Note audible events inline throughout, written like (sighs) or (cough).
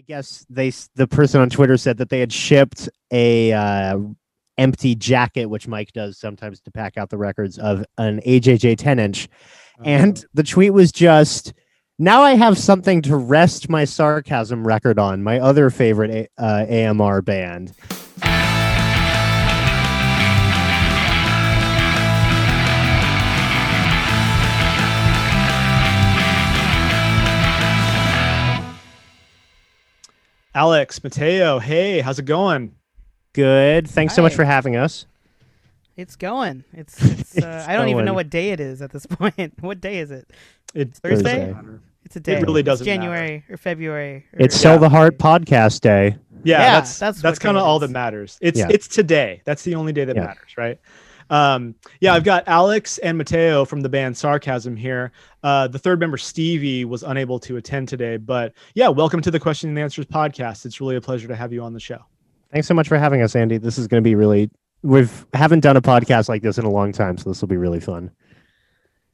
I guess they the person on Twitter said that they had shipped a uh, empty jacket, which Mike does sometimes to pack out the records of an AJJ 10 inch, and the tweet was just. Now I have something to rest my Sarchasm record on. My other favorite A- uh, AMR band. Alex, Mateo, hey, how's it going? Good. Thanks so much Hi. for having us. It's going. It's. (laughs) it's uh, It's I don't even know going. what day it is at this (laughs) point. what day is it? It Thursday? doesn't. It's a day. really doesn't matter. January or February. Or It's Sell the Heart podcast day. Yeah, Yeah, that's that's that's, what kind of all is. that matters. It's Yeah. it's today. That's the only day that Yeah. matters, right? Um, yeah, I've got Alex and Mateo from the band Sarchasm here. Uh, the third member Stevie was unable to attend today, but yeah, welcome to the Question and Answers podcast. It's really a pleasure to have you on the show. Thanks so much for having us, Andy. This is going to be really. We've haven't done a podcast like this in a long time, so this will be really fun.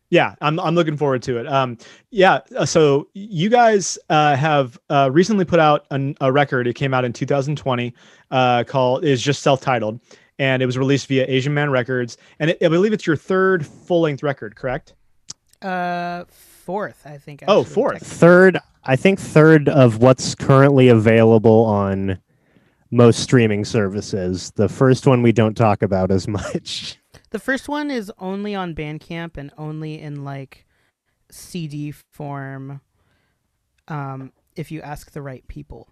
Yeah, I'm I'm looking forward to it. Um, yeah, uh, so you guys uh, have uh, recently put out an, a record. It came out in 2020, uh, called is just self-titled, and it was released via Asian Man Records. And it, I believe it's your third full-length record, correct? Uh, fourth, I think. Oh, fourth. Third, I think third of what's currently available on most streaming services. The first one we don't talk about as (laughs) much. The first one is only on Bandcamp and only in like CD form. Um, if you ask the right people.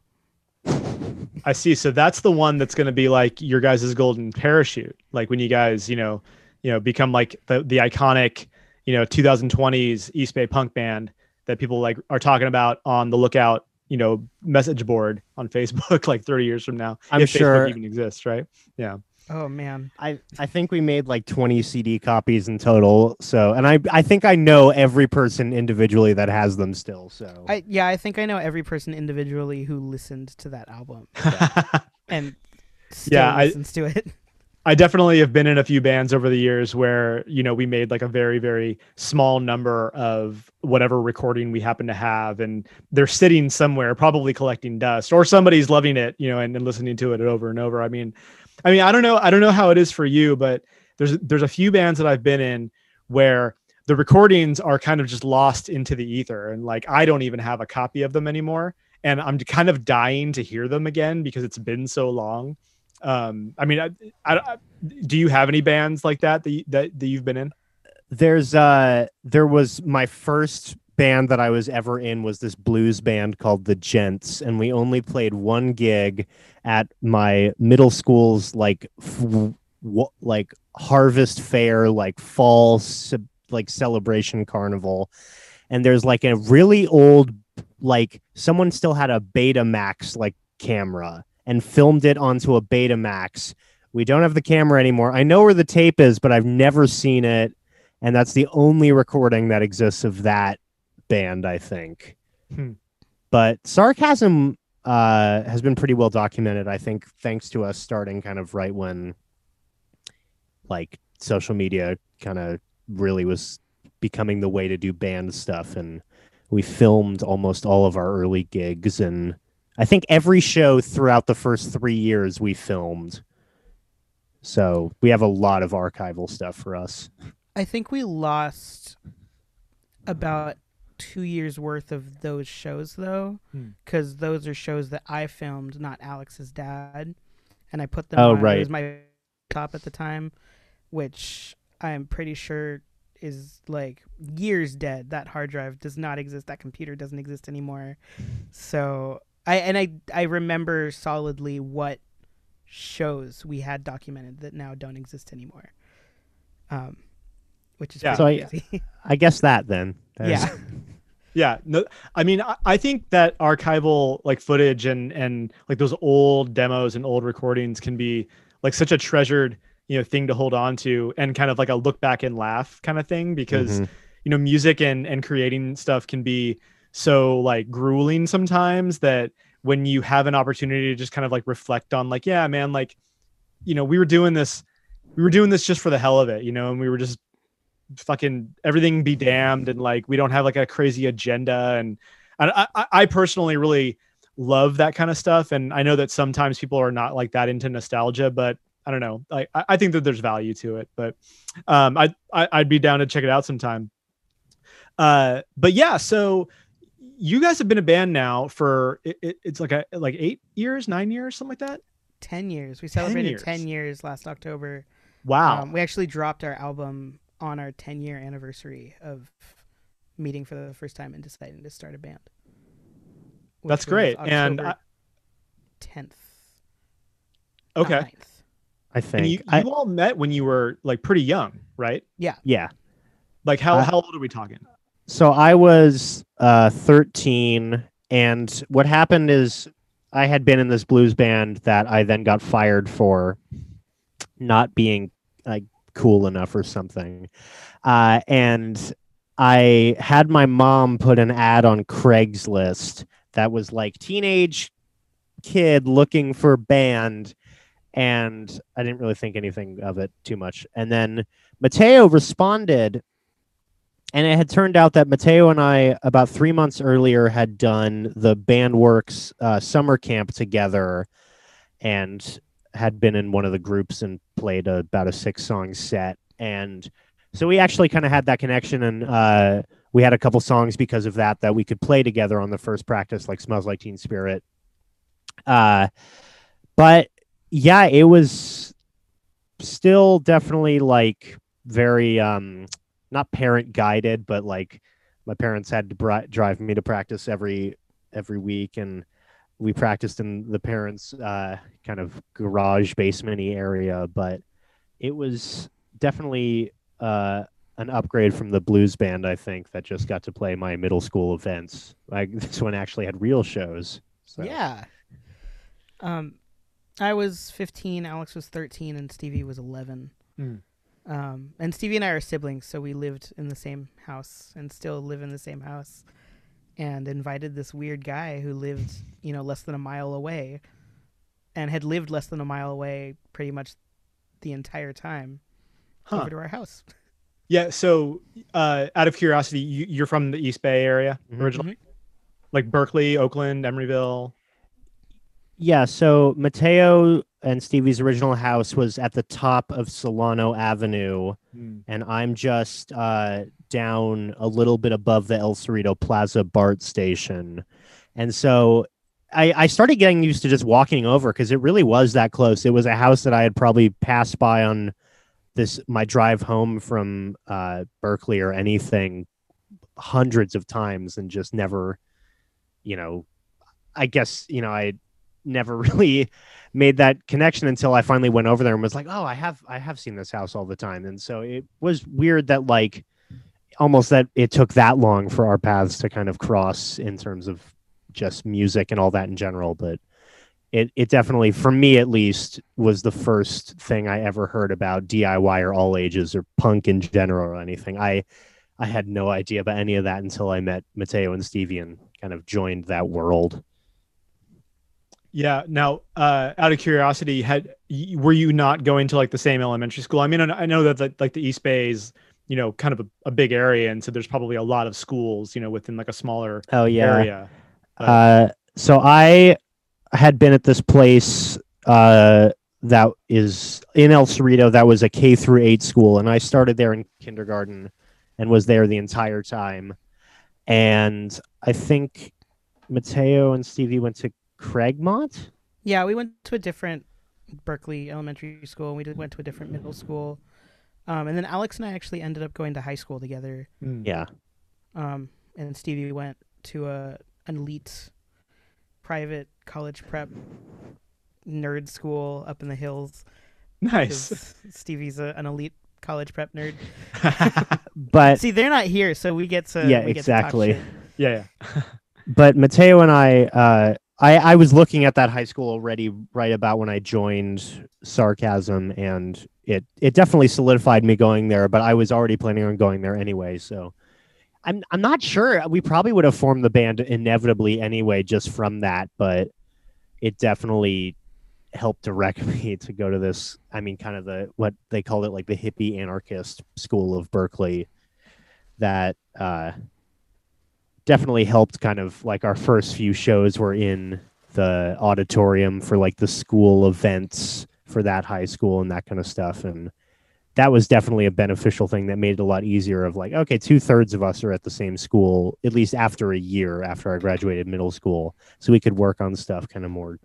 I see. So that's the one that's going to be like your guys' golden parachute. Like when you guys, you know, you know, become like the the iconic, you know, 2020s East Bay punk band that people like are talking about on the lookout, you know, message board on Facebook (laughs) like 30 years from now. I'm if sure- Facebook even exists, right? Yeah. Oh man. I, I think we made like 20 CD copies in total. So, and I I think I know every person individually that has them still. So, I yeah, I think I know every person individually who listened to that album (laughs) and still Yeah, I- listens to it. I definitely have been in a few bands over the years where, you know, we made like a very, very small number of whatever recording we happen to have. And they're sitting somewhere, probably collecting dust, or somebody's loving it, you know, and, and listening to it over and over. I mean, I mean, I don't know, I don't know how it is for you, but there's there's a few bands that I've been in where the recordings are kind of just lost into the ether. And like I don't even have a copy of them anymore. And I'm kind of dying to hear them again because it's been so long um i mean I, I, I do you have any bands like that that, that that you've been in there's uh there was my first band that I was ever in was this blues band called the Gents and we only played one gig at my middle school's like like harvest fair like fall like celebration carnival. And there's like a really old like someone still had a Betamax like camera and filmed it onto a Betamax. We don't have the camera anymore. I know where the tape is but I've never seen it and that's the only recording that exists of that band i think. Hmm. but Sarchasm uh, has been pretty well documented i think thanks to us starting kind of right when like social media kind of really was becoming the way to do band stuff and we filmed almost all of our early gigs and i think every show throughout the first three years we filmed. So we have a lot of archival stuff for us. I think we lost about two years worth of those shows though, Hmm. because those are shows that I filmed, not Alex's dad, and I put them. Oh, on. It right. was my top at the time, which I'm pretty sure is like years dead. That hard drive does not exist. That computer doesn't exist anymore. So I and I I remember solidly what shows we had documented that now don't exist anymore. Um, which is Yeah. pretty So I- crazy. I guess that then. yeah. (laughs) yeah no i mean I, I think that archival like footage and and like those old demos and old recordings can be like such a treasured you know thing to hold on to and kind of like a look back and laugh kind of thing because Mhm. you know music and and creating stuff can be so like grueling sometimes that when you have an opportunity to just kind of like reflect on like yeah man like you know we were doing this we were doing this just for the hell of it you know and we were just fucking everything be damned and like we don't have like a crazy agenda and and I, I- I personally really love that kind of stuff. And I know that sometimes people are not like that into nostalgia, but I don't know. I, I think that there's value to it, but um, I, I I'd be down to check it out sometime. Uh, but yeah, so you guys have been a band now for it, it, it's like a like eight years, nine years, something like that. Ten years. We celebrated years. ten years last October. Wow. Um, we actually dropped our album on our 10 year anniversary of meeting for the first time and deciding to start a band. That's was great. And October I, 10th. okay. 9th. I think. And you, you I, all met when you were like pretty young, right? Yeah. Yeah. Like how, Uh, how old are we talking? So I was uh, 13, and what happened is I had been in this blues band that I then got fired for not being like cool enough or something. Uh, and I had my mom put an ad on Craigslist that was like teenage kid looking for band. And I didn't really think anything of it too much. And then Mateo responded and it had turned out that Mateo and I, about three months earlier, had done the Bandworks uh, summer camp together, and had been in one of the groups and played a, about a six-song set. And so we actually kind of had that connection, and uh, we had a couple songs because of that that we could play together on the first practice, like "Smells Like Teen Spirit." Uh, but yeah, it was still definitely like very um not parent guided, but like my parents had to bri- drive me to practice every every week, and we practiced in the parents' uh, kind of garage basementy area. But it was definitely uh, an upgrade from the blues band. I think that just got to play my middle school events. Like (laughs) this one actually had real shows. So. Yeah. Um, I was 15, Alex was 13, and Stevie was 11. Mm. Um, and Stevie and I are siblings, so we lived in the same house and still live in the same house. And invited this weird guy who lived, you know, less than a mile away, and had lived less than a mile away pretty much the entire time Huh. over to our house. (laughs) Yeah. So, uh, out of curiosity, you, you're from the East Bay area Mhm. originally, like Berkeley, Oakland, Emeryville. Yeah, so Mateo and Stevie's original house was at the top of Solano Avenue, and I'm just uh, down a little bit above the El Cerrito Plaza BART station. And so I, I started getting used to just walking over because it really was that close. It was a house that I had probably passed by on this my drive home from uh, Berkeley or anything hundreds of times and just never, you know, I guess, you know, I never (laughs) really made that connection until I finally went over there and was like, "Oh, I have I have seen this house all the time." And so it was weird that like almost that it took that long for our paths to kind of cross in terms of just music and all that in general, but it it definitely for me at least was the first thing I ever heard about DIY or all ages or punk in general or anything. I I had no idea about any of that until I met Mateo and Stevie and kind of joined that world. Yeah. Now, uh, out of curiosity, had were you not going to like the same elementary school? I mean, I know that like the East Bay is, you know, kind of a, a big area, and so there's probably a lot of schools, you know, within like a smaller Oh yeah. area. But- Uh, so I had been at this place uh, that is in El Cerrito. That was a K through eight school, and I started there in kindergarten and was there the entire time. And I think Mateo and Stevie went to Cragmont. Yeah, we went to a different Berkeley elementary school. and We did, went to a different middle school. Um, and then Alex and I actually ended up going to high school together. Mm. Yeah, Um, and Stevie went to a an elite private college prep nerd school up in the hills. Nice. Stevie's a, an elite college prep nerd. (laughs) but See, they're not here, so we get to Yeah, we get to talk exactly. shit. yeah. Yeah. (laughs) but Mateo and I, uh, I, I was looking at that high school already right about when I joined Sarchasm, and it it definitely solidified me going there. But I was already planning on going there anyway, so I'm I'm not sure. We probably would have formed the band inevitably anyway, just from that. But it definitely helped direct (laughs) me to go to this. I mean, kind of the what they called it, like the hippie anarchist school of Berkeley. That uh, definitely helped kind of like our first few shows were in the auditorium for like the school events for that high school and that kind of stuff. And that was definitely a beneficial thing that made it a lot easier of like okay two-thirds of us are at the same school at least after a year after i graduated middle school. So we could work on stuff kind of more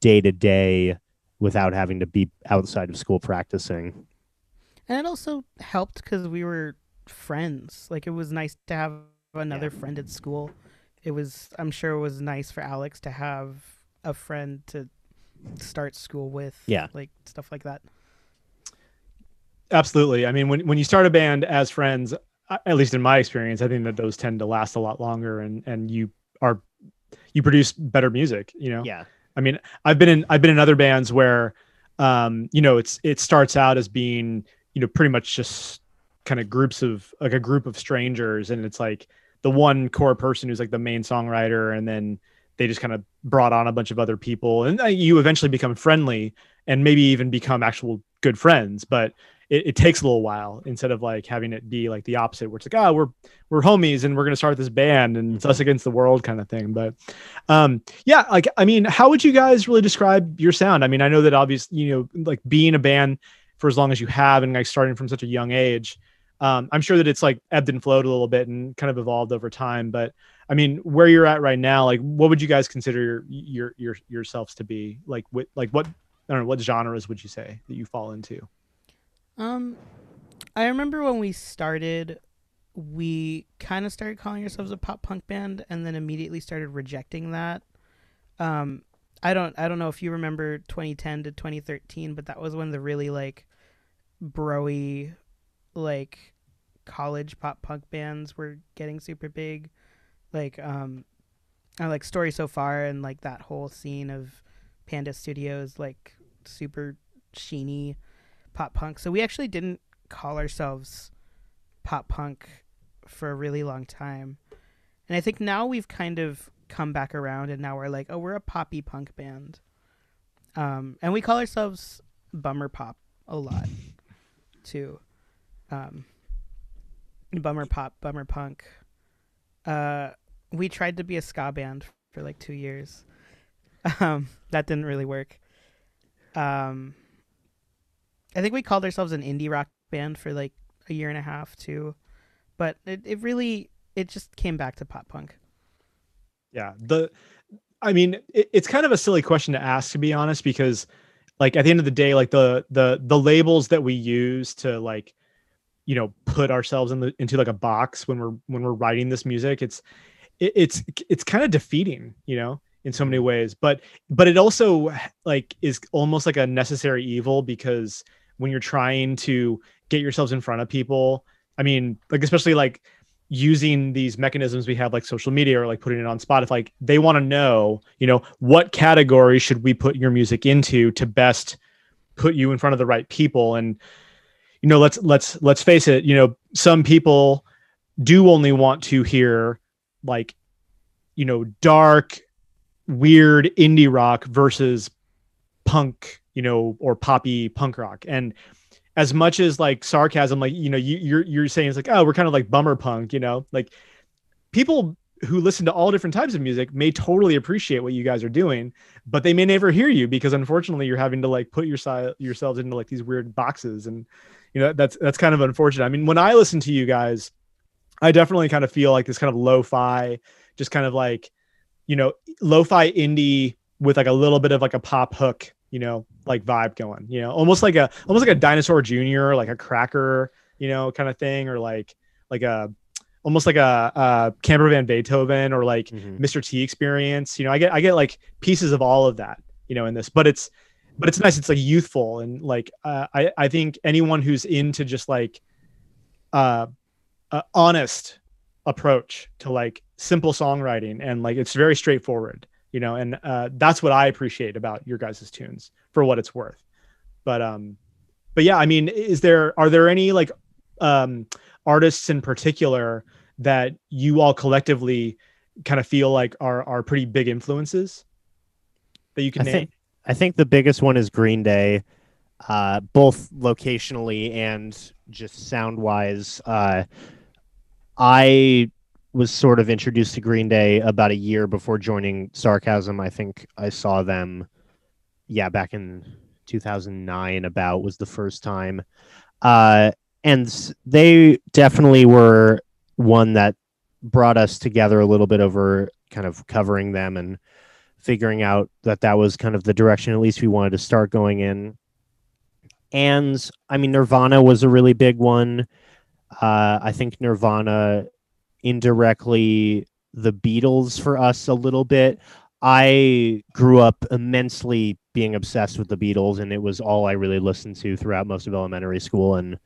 day to day without having to be outside of school practicing. And it also helped because we were friends. Like it was nice to have another Yeah. friend at school. It was, I'm sure, it was nice for Alex to have a friend to start school with. Yeah. like stuff like that. Absolutely. I mean, when when you start a band as friends, at least in my experience, I think that those tend to last a lot longer, and and you are you produce better music. You know. yeah I mean, I've been in I've been in other bands where, um, you know, it's it starts out as being you know pretty much just kind of groups of like a group of strangers, and it's like the one core person who's like the main songwriter, and then they just kind of brought on a bunch of other people, and uh, you eventually become friendly and maybe even become actual good friends, but. It, it takes a little while instead of like having it be like the opposite where it's like oh we're we're homies and we're going to start this band and it's us against the world kind of thing but um yeah like i mean how would you guys really describe your sound i mean i know that obviously you know like being a band for as long as you have and like starting from such a young age um i'm sure that it's like ebbed and flowed a little bit and kind of evolved over time but i mean where you're at right now like what would you guys consider your your, your yourselves to be like what like what i don't know what genres would you say that you fall into Um, I remember when we started, we kind of started calling ourselves a pop punk band, and then immediately started rejecting that. Um, I don't, I don't know if you remember 2010 to 2013, but that was when the really like broy, like college pop punk bands were getting super big, like um, I like Story So Far and like that whole scene of Panda Studios, like super sheeny pop punk. So we actually didn't call ourselves pop punk for a really long time. And I think now we've kind of come back around and now we're like, oh, we're a poppy punk band. Um, and we call ourselves bummer pop a lot too. Um, bummer pop, bummer punk. Uh, we tried to be a ska band for like two years. (laughs) Um, that didn't really work. Um, I think we called ourselves an indie rock band for like a year and a half too, but it, it really it just came back to pop punk. Yeah. The, I mean, it, it's kind of a silly question to ask, to be honest, because like at the end of the day, like the the the labels that we use to like, you know, put ourselves in the into like a box when we're when we're writing this music, it's it, it's it's kind of defeating, you know, in so many mm-hmm. ways. But but it also like is almost like a necessary evil because when you're trying to get yourselves in front of people, I mean, like especially like using these mechanisms we have like social media or like putting it on Spotify, like they want to know, you know, what category should we put your music into to best put you in front of the right people and you know, let's let's let's face it, you know, some people do only want to hear like you know, dark weird indie rock versus punk, you know, or poppy punk rock. And as much as like Sarchasm, like you know, you, you're you're saying it's like, oh, we're kind of like bummer punk, you know, like people who listen to all different types of music may totally appreciate what you guys are doing, but they may never hear you because unfortunately you're having to like put your si- yourselves into like these weird boxes, and you know that's that's kind of unfortunate. I mean, when I listen to you guys, I definitely kind of feel like this kind of lo-fi, just kind of like you know, lo-fi indie with like a little bit of like a pop hook you know, like vibe going, you know, almost like a almost like a dinosaur junior, like a cracker, you know, kind of thing, or like like a almost like a, a Camper Van Beethoven or like Mhm. Mr. T experience. You know, I get I get like pieces of all of that, you know, in this, but it's but it's nice. It's like youthful and like uh, I I think anyone who's into just like uh, uh honest approach to like simple songwriting and like it's very straightforward you know and uh that's what i appreciate about your guys' tunes for what it's worth but um but yeah i mean is there are there any like um artists in particular that you all collectively kind of feel like are are pretty big influences that you can I name think I think the biggest one is Green Day, uh, both locationally and just sound wise. Uh, I was sort of introduced to Green Day about a year before joining Sarchasm. I think I saw them, yeah, back in 2009. About was the first time, uh, and they definitely were one that brought us together a little bit over kind of covering them and figuring out that that was kind of the direction at least we wanted to start going in. And I mean, Nirvana was a really big one. Uh, I think Nirvana indirectly the Beatles for us a little bit. I grew up immensely being obsessed with the Beatles, and it was all I really listened to throughout most of elementary school. And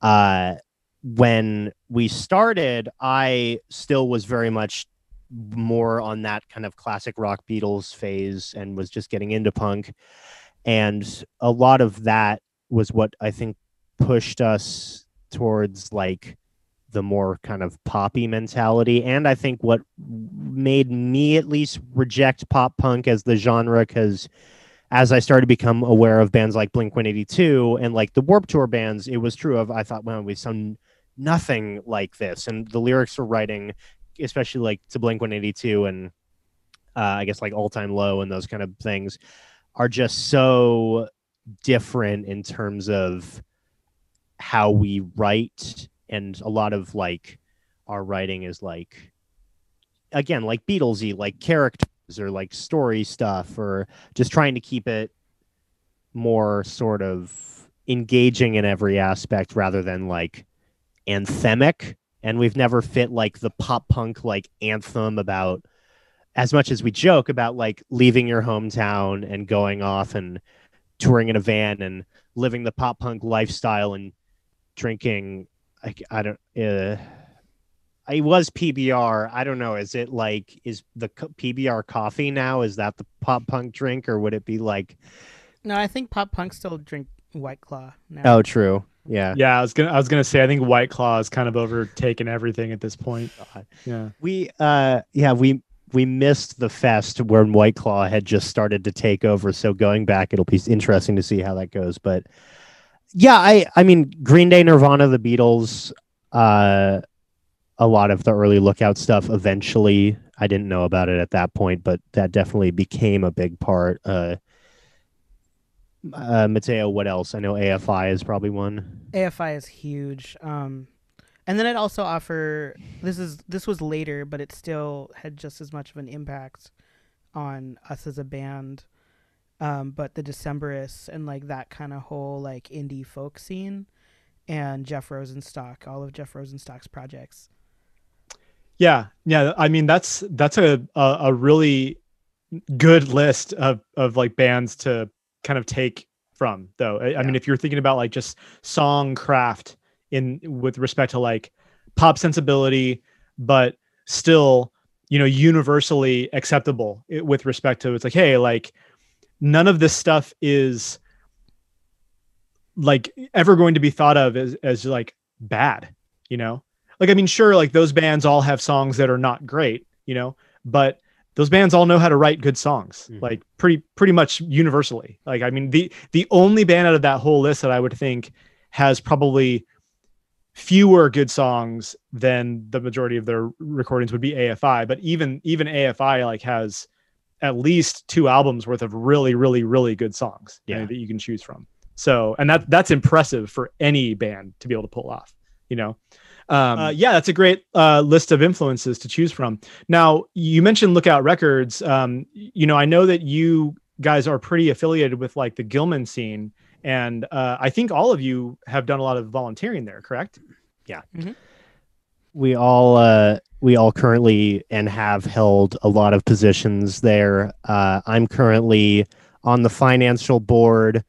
uh, when we started, I still was very much more on that kind of classic rock Beatles phase and was just getting into punk. And a lot of that was what I think pushed us towards like the more kind of poppy mentality and i think what made me at least reject pop punk as the genre because as i started to become aware of bands like blink 182 and like the warp tour bands it was true of i thought well we've sound nothing like this and the lyrics were writing especially like to blink 182 and uh, i guess like all time low and those kind of things are just so different in terms of how we write. And a lot of like our writing is like again like beatlesy like characters or like story stuff or just trying to keep it more sort of engaging in every aspect rather than like anthemic and we've never fit like the pop punk like anthem about as much as we joke about like leaving your hometown and going off and touring in a van and living the pop punk lifestyle and drinking I, I don't uh I was PBR. I don't know. Is it like is the PBR coffee now? Is that the pop punk drink, or would it be like? No, I think pop punk still drink White Claw now. Oh, true. Yeah. Yeah, I was gonna I was gonna say I think White Claw has kind of overtaken everything at this point. Yeah. We uh yeah, we we missed the fest when White Claw had just started to take over. So going back, it'll be interesting to see how that goes. But yeah, I I mean Green Day, Nirvana, the Beatles, uh, a lot of the early Lookout stuff. Eventually, I didn't know about it at that point, but that definitely became a big part. Uh, uh, Mateo, what else? I know AFI is probably one. AFI is huge. Um, and then I'd also offer this is this was later, but it still had just as much of an impact on us as a band um, but the Decemberists and like that kind of whole like indie folk scene, and Jeff Rosenstock, all of Jeff Rosenstock's projects. Yeah, yeah. I mean, that's that's a a, a really good list of of like bands to kind of take from though. I, yeah. I mean, if you're thinking about like just song craft in with respect to like pop sensibility, but still you know universally acceptable with respect to it's like hey like none of this stuff is like ever going to be thought of as as like bad, you know? Like I mean sure like those bands all have songs that are not great, you know, but those bands all know how to write good songs mm-hmm. like pretty pretty much universally. Like I mean the the only band out of that whole list that I would think has probably fewer good songs than the majority of their recordings would be AFI, but even even AFI like has at least two albums worth of really, really, really good songs yeah. that you can choose from. So, and that that's impressive for any band to be able to pull off. You know, um, uh, yeah, that's a great uh, list of influences to choose from. Now, you mentioned Lookout Records. Um, you know, I know that you guys are pretty affiliated with like the Gilman scene, and uh, I think all of you have done a lot of volunteering there. Correct? Yeah. Mm-hmm. We all uh, we all currently and have held a lot of positions there. Uh, I'm currently on the financial board.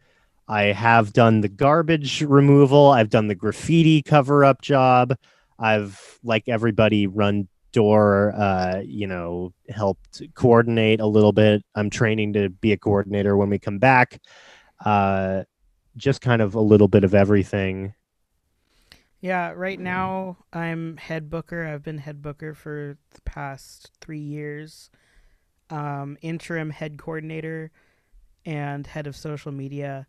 I have done the garbage removal. I've done the graffiti cover up job. I've, like everybody, run door, uh, you know, helped coordinate a little bit. I'm training to be a coordinator when we come back. Uh, just kind of a little bit of everything. Yeah, right now I'm head booker. I've been head booker for the past three years. Um, interim head coordinator and head of social media.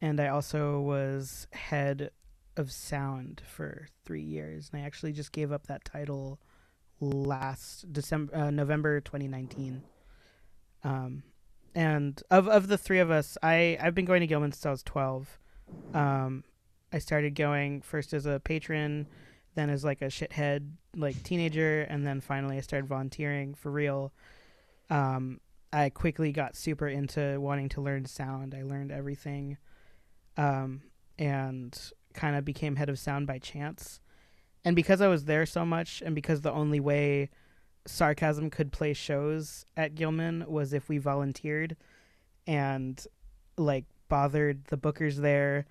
And I also was head of sound for three years. And I actually just gave up that title last December, uh, November 2019. Um, and of of the three of us, I I've been going to Gilman since I was 12. Um, I started going first as a patron, then as like a shithead like teenager, and then finally I started volunteering for real. Um, I quickly got super into wanting to learn sound. I learned everything, um, and kind of became head of sound by chance. And because I was there so much, and because the only way Sarchasm could play shows at Gilman was if we volunteered and like bothered the bookers there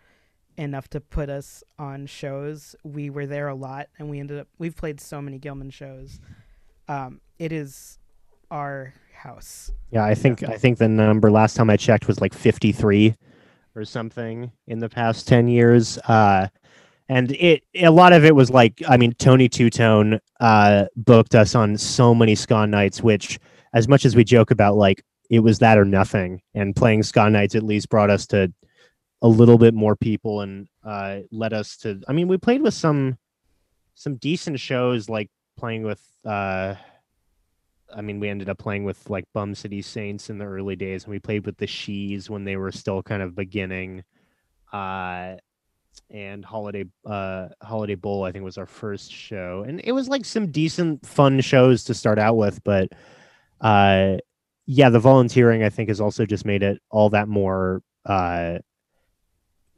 enough to put us on shows. We were there a lot and we ended up we've played so many Gilman shows. Um, it is our house. Yeah, I think I think the number last time I checked was like 53 or something in the past 10 years. Uh and it a lot of it was like I mean Tony Two Tone uh booked us on so many ska nights which as much as we joke about like it was that or nothing and playing ska nights at least brought us to a little bit more people and uh led us to I mean we played with some some decent shows like playing with uh I mean, we ended up playing with like Bum City Saints in the early days, and we played with the She's when they were still kind of beginning. Uh, and Holiday uh, Holiday Bowl, I think, was our first show, and it was like some decent, fun shows to start out with. But uh, yeah, the volunteering I think has also just made it all that more uh,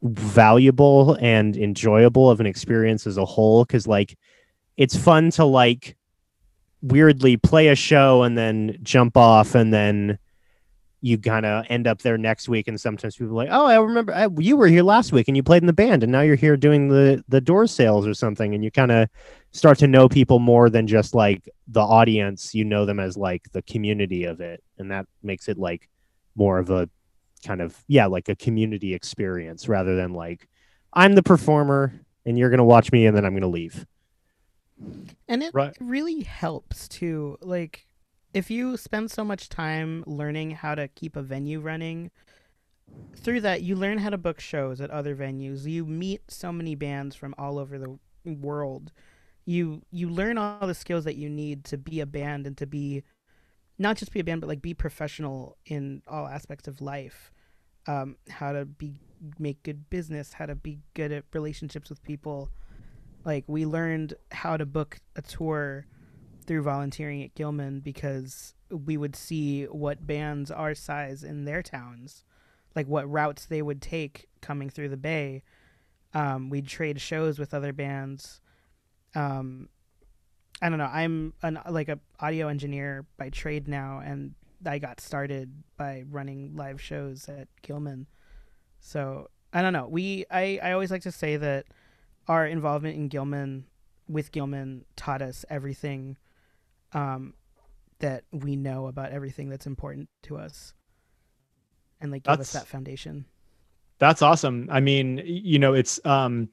valuable and enjoyable of an experience as a whole. Because like, it's fun to like weirdly play a show and then jump off and then you kind of end up there next week and sometimes people like oh i remember I, you were here last week and you played in the band and now you're here doing the the door sales or something. And you kind of start to know people more than just like the audience. You know them as like the community of it and that makes it like more of a kind of yeah like a community experience rather than like i'm the performer and you're going to watch me and then i'm going to leave And it Right. really helps too. Like, if you spend so much time learning how to keep a venue running, through that you learn how to book shows at other venues. You meet so many bands from all over the world. You you learn all the skills that you need to be a band and to be not just be a band, but like be professional in all aspects of life. Um, how to be make good business, how to be good at relationships with people like we learned how to book a tour through volunteering at Gilman because we would see what bands our size in their towns, like what routes they would take coming through the bay. Um, we'd trade shows with other bands. Um, I don't know. I'm an like a audio engineer by trade now, and I got started by running live shows at Gilman. So I don't know. We I, I always like to say that our involvement in Gilman with Gilman taught us everything um, that we know about everything that's important to us, and like give us That's- that foundation. That's awesome. I mean, you know, it's um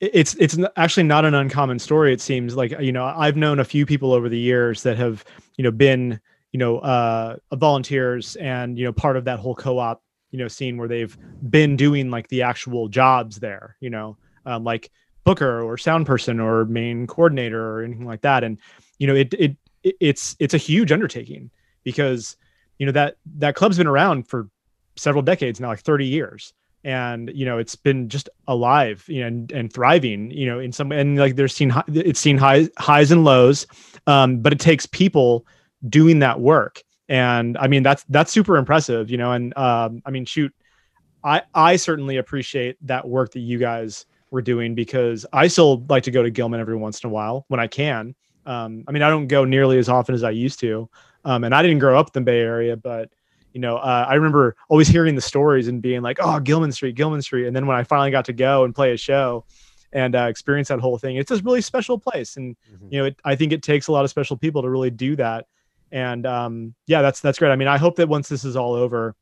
it's it's actually not an uncommon story it seems like you know I've known a few people over the years that have, you know, been, you know, uh volunteers and, you know, part of that whole co-op, you know, scene where they've been doing like the actual jobs there, you know, um, like booker or sound person or main coordinator or anything like that. And you know, it it it- it's it's a huge undertaking because you know that that club's been around for several decades now like 30 years. And you know it's been just alive you know and, and thriving you know in some and like there's seen it's seen high, highs and lows um, but it takes people doing that work. And i mean that's that's super impressive you know and um, i mean shoot i i certainly appreciate that work that you guys were doing because i still like to go to gilman every once in a while when i can um, i mean i don't go nearly as often as i used to um, and i didn't grow up in the bay area but you know, uh, I remember always hearing the stories and being like, "Oh, Gilman Street, Gilman Street," and then when I finally got to go and play a show and uh, experience that whole thing, it's a really special place, and you know, it, I think it takes a lot of special people to really do that. And um, yeah, that's that's great. I mean, I hope that once this is all over,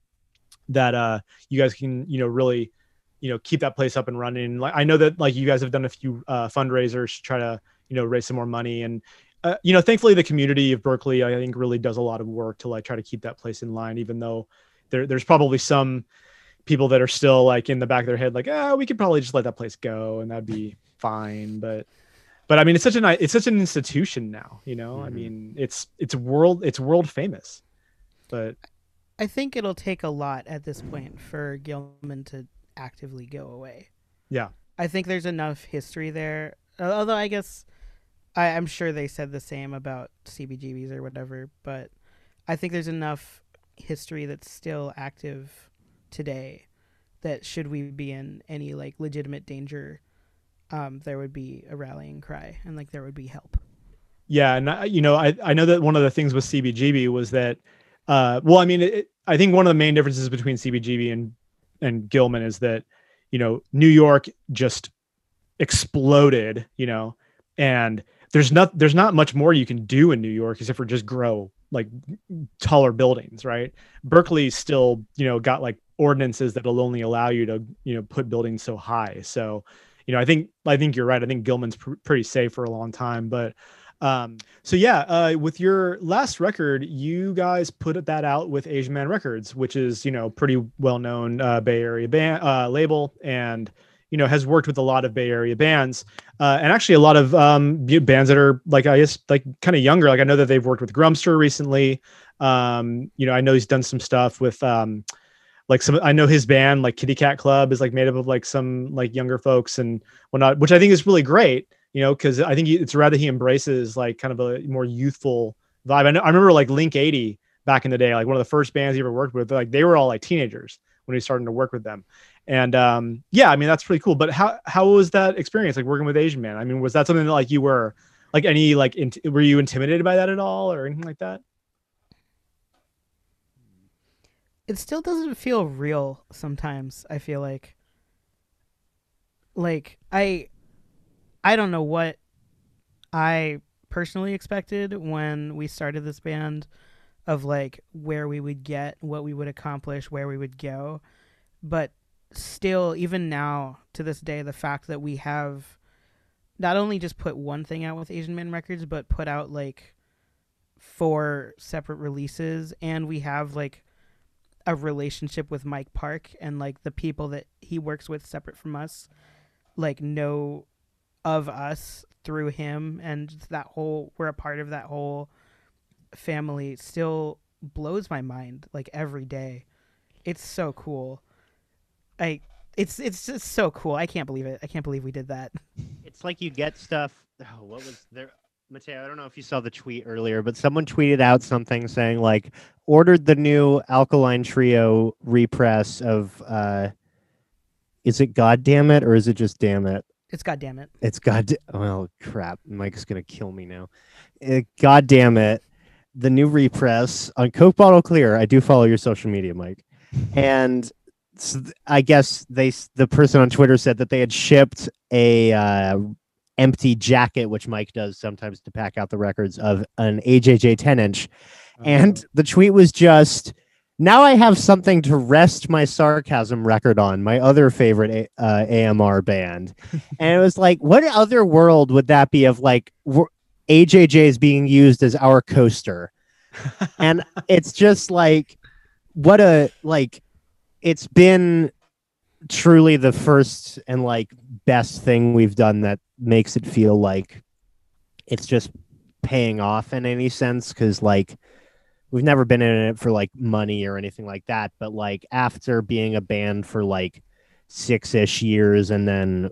that uh, you guys can you know really you know keep that place up and running. Like I know that like you guys have done a few uh, fundraisers to try to you know raise some more money and uh, you know, thankfully the community of Berkeley, I think, really does a lot of work to like try to keep that place in line, even though there, there's probably some people that are still like in the back of their head, like, ah, we could probably just let that place go and that'd be fine. But but I mean, it's such an it's such an institution now. You know, I Mhm. mean, it's it's world it's world famous. But I think it'll take a lot at this point for Gilman to actively go away. Yeah. I think there's enough history there. Although I guess I, I'm sure they said the same about CBGBs or whatever, but I think there's enough history that's still active today that should we be in any like legitimate danger, um, there would be a rallying cry and like there would be help. Yeah, and I, you know, I I know that one of the things with CBGB was that, uh, well, I mean, it, I think one of the main differences between CBGB and and Gilman is that, you know, New York just exploded, you know, and there's not there's not much more you can do in New York except for just grow like taller buildings, right? Berkeley still, you know, got like ordinances that'll only allow you to, you know, put buildings so high. So, you know, I think I think you're right. I think Gilman's pr- pretty safe for a long time, but um so yeah uh with your last record you guys put that out with asian man records which is you know pretty well known uh bay area band uh label and you know has worked with a lot of bay area bands uh and actually a lot of um bands that are like i guess like kind of younger. Like i know that they've worked with Grumpster recently. Um you know i know he's done some stuff with um like some i know his band like kitty cat club is like made up of like some like younger folks and whatnot which i think is really great you know, because I think it's rather he embraces like kind of a more youthful vibe. I know I remember like Link 80 back in the day, like one of the first bands he ever worked with, like they were all like teenagers when he started to work with them. And um, yeah, I mean that's pretty cool. But how how was that experience like working with Asian Man? I mean, was that something that like you were like any like were you intimidated by that at all or anything like that? it still doesn't feel real sometimes i feel like like i i don't know what i personally expected when we started this band of like where we would get what we would accomplish where we would go. But still even now to this day the fact that we have not only just put one thing out with asian Man records but put out like four separate releases and we have like a relationship with Mike Park and like the people that he works with separate from us like know of us through him and that whole we're a part of that whole family still blows my mind like every day it's so cool i it's it's just so cool i can't believe it i can't believe we did that (laughs) It's like you get stuff. Oh, what was there? Mateo, I don't know if you saw the tweet earlier, but someone tweeted out something saying like ordered the new Alkaline Trio repress of uh is it God damn it or is it just damn it? It's goddamn it It's God well crap. Mike's gonna kill me now. Uh, God damn it. The new repress on Coke Bottle Clear. I do follow your social media, Mike. And I guess they the person on Twitter said that they had shipped a uh, empty jacket, which Mike does sometimes to pack out the records of an AJJ 10 inch. And the tweet was just, now I have something to rest my Sarchasm record on, my other favorite A- uh, AMR band. (laughs) and it was like, what other world would that be of like AJJ is being used as our coaster? (laughs) and it's just like, what a, like, it's been truly the first and like best thing we've done that makes it feel like it's just paying off in any sense because like we've never been in it for like money or anything like that but like after being a band for like six-ish years and then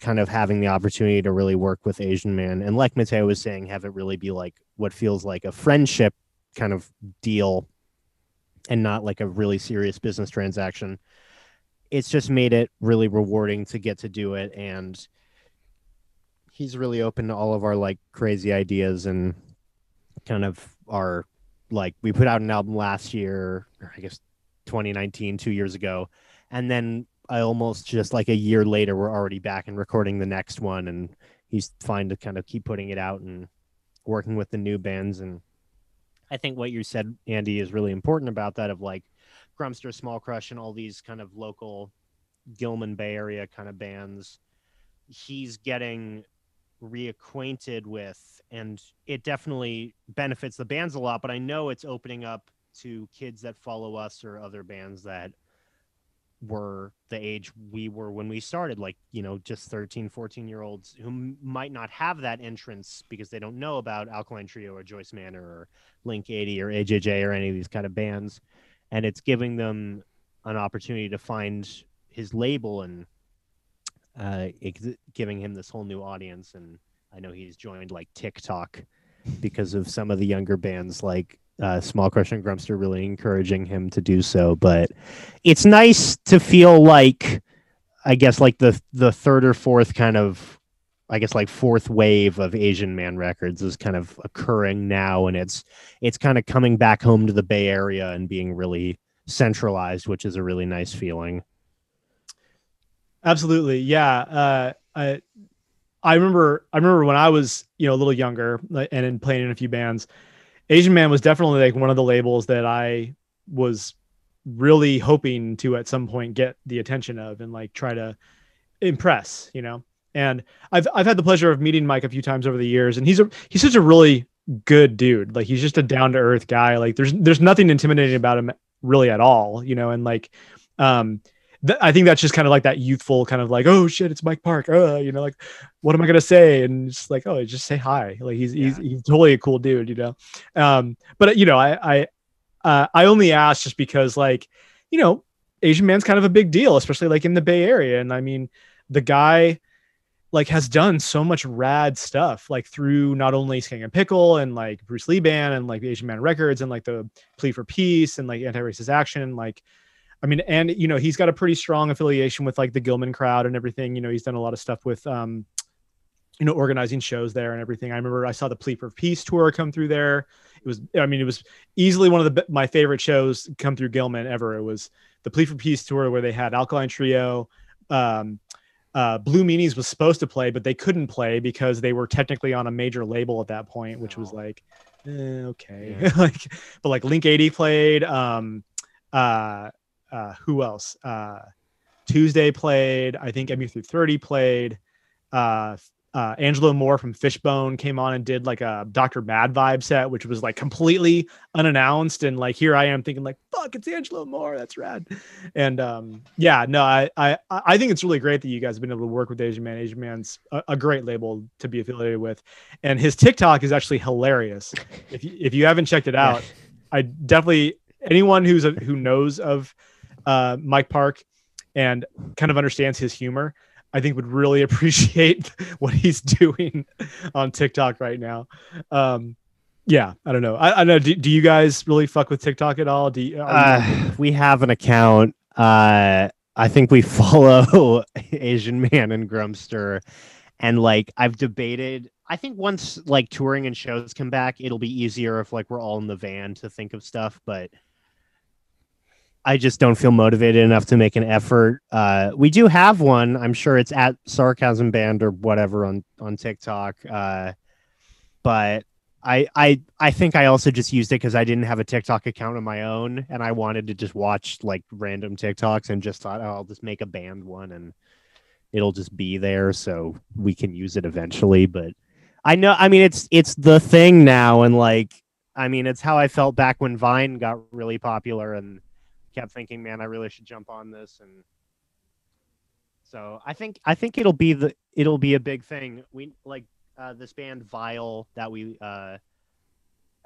kind of having the opportunity to really work with asian man and like mateo was saying have it really be like what feels like a friendship kind of deal and not like a really serious business transaction it's just made it really rewarding to get to do it and he's really open to all of our like crazy ideas and kind of our like we put out an album last year or i guess 2019 two years ago. And then i almost just like a year later we're already back and recording the next one. And he's fine to kind of keep putting it out and working with the new bands. And i think what you said andy is really important about that of like Grumpster small crush and all these kind of local gilman bay area kind of bands. He's getting reacquainted with and it definitely benefits the bands a lot but i know it's opening up to kids that follow us or other bands that were the age we were when we started like you know just 13 14 year olds who might not have that entrance because they don't know about alkaline trio or joyce manor or link 80 or ajj or any of these kind of bands. And it's giving them an opportunity to find his label and uh, ex- giving him this whole new audience and i know he's joined like tiktok because of some of the younger bands like uh, Small Crush and Grumpster really encouraging him to do so. But it's nice to feel like, I guess, like the the third or fourth kind of, I guess, like fourth wave of Asian Man records is kind of occurring now, and it's it's kind of coming back home to the Bay Area and being really centralized, which is a really nice feeling. Absolutely, yeah. Uh, I I remember I remember when I was you know a little younger and in playing in a few bands Asian Man was definitely like one of the labels that I was really hoping to at some point get the attention of and like try to impress, you know. And I've I've had the pleasure of meeting Mike a few times over the years, and he's a he's such a really good dude. Like he's just a down to earth guy. Like there's there's nothing intimidating about him really at all, you know. And like, um, th- I think that's just kind of like that youthful kind of like, oh shit, it's Mike Park. Uh, you know, like, what am I gonna say? And just like, oh, just say hi. Like he's yeah. he's he's totally a cool dude, you know. Um, but you know, I I uh, I only asked just because like, you know, Asian man's kind of a big deal, especially like in the Bay Area. And I mean, the guy like has done so much rad stuff like through not only Skankin' Pickle and like Bruce Lee band and like the Asian Man Records and like the Plea for Peace and like anti-racist action like I mean, and you know, he's got a pretty strong affiliation with like the Gilman crowd and everything. You know, he's done a lot of stuff with um, you know, organizing shows there and everything. I remember I saw the Plea for Peace tour come through there. It was, I mean, it was easily one of the my favorite shows come through Gilman ever. It was the Plea for Peace tour where they had Alkaline Trio, um, uh, Blue Meanies was supposed to play, but they couldn't play because they were technically on a major label at that point, which was like, eh, okay, yeah. (laughs) like, but like Link 80 played, um, uh, uh, who else? Uh, Tuesday played. I think MU330 played. Uh, uh, Angelo Moore from Fishbone came on and did like a Dr. Madd Vibe set, which was like completely unannounced. And like here I am thinking like, fuck, it's Angelo Moore. That's rad. And um, yeah, no, I, I I think it's really great that you guys have been able to work with Asian Man. Asian Man's a, a great label to be affiliated with, and his TikTok is actually hilarious. if you, if you haven't checked it (laughs) out, I definitely anyone who's a, who knows of uh, Mike Park and kind of understands his humor, I think would really (laughs) appreciate what he's doing on TikTok right now. Um, yeah, I don't know. I, I know. Do, do, you guys really fuck with TikTok at all? Do you, uh, we have an account. Uh, I think we (laughs) follow Asian Man and Grumpster, and like I've debated. I think once like touring and shows come back, it'll be easier if like we're all in the van to think of stuff. But I just don't feel motivated enough to make an effort. Uh, we do have one. I'm sure it's at Sarchasm Band or whatever on on TikTok. Uh, but I I I think I also just used it because I didn't have a TikTok account of my own, and I wanted to just watch like random TikToks, and just thought, oh, I'll just make a band one, and it'll just be there, so we can use it eventually. But I know, I mean, it's it's the thing now, and like, I mean, it's how I felt back when Vine got really popular, and kept thinking, man, I really should jump on this and so I think I think it'll be the it'll be a big thing. We like uh, this band Vial that we uh,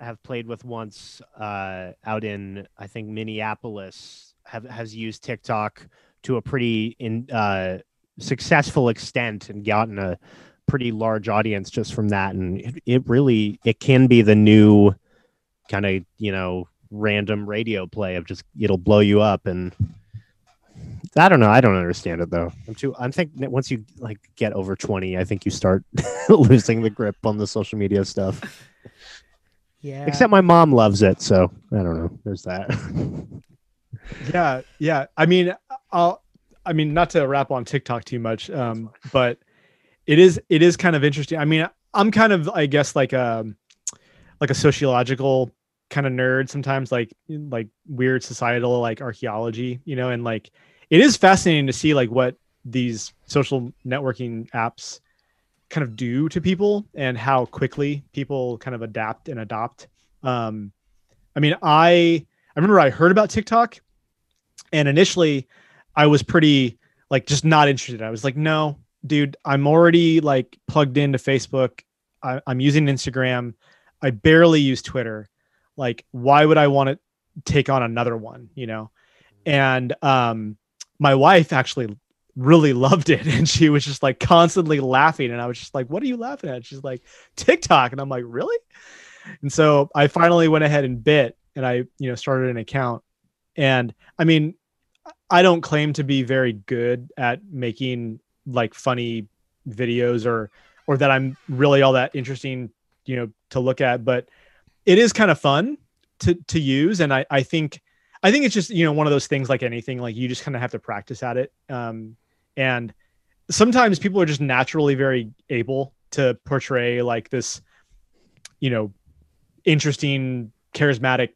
have played with once uh, out in I think Minneapolis have has used TikTok to a pretty in uh, successful extent and gotten a pretty large audience just from that and it, it really it can be the new kind of you know random radio play of just it'll blow you up and I don't know. I don't understand it though. I'm too. I'm think once you like get over 20, I think you start (laughs) losing the grip on the social media stuff. (laughs) Yeah. Except my mom loves it, so I don't know. There's that. (laughs) yeah, yeah. I mean, I'll. I mean, not to wrap on TikTok too much, um, but it is it is kind of interesting. I mean, I'm kind of I guess like a um, like a sociological kind of nerd sometimes like like weird societal like archaeology you know and like it is fascinating to see like what these social networking apps kind of do to people and how quickly people kind of adapt and adopt um i mean i i remember i heard about tiktok and initially I was pretty like just not interested. I was like, no, dude, I'm already like plugged into Facebook. I, I'm using Instagram. I barely use Twitter. Like, why would I want to take on another one? You know? And um, my wife actually really loved it (laughs) and she was just like constantly laughing and i was just like what are you laughing at she's like tiktok and i'm like really and so i finally went ahead and bit and i you know started an account and i mean i don't claim to be very good at making like funny videos or or that i'm really all that interesting you know to look at but it is kind of fun to to use and i i think i think it's just you know one of those things like anything like you just kind of have to practice at it um and sometimes people are just naturally very able to portray like this you know interesting charismatic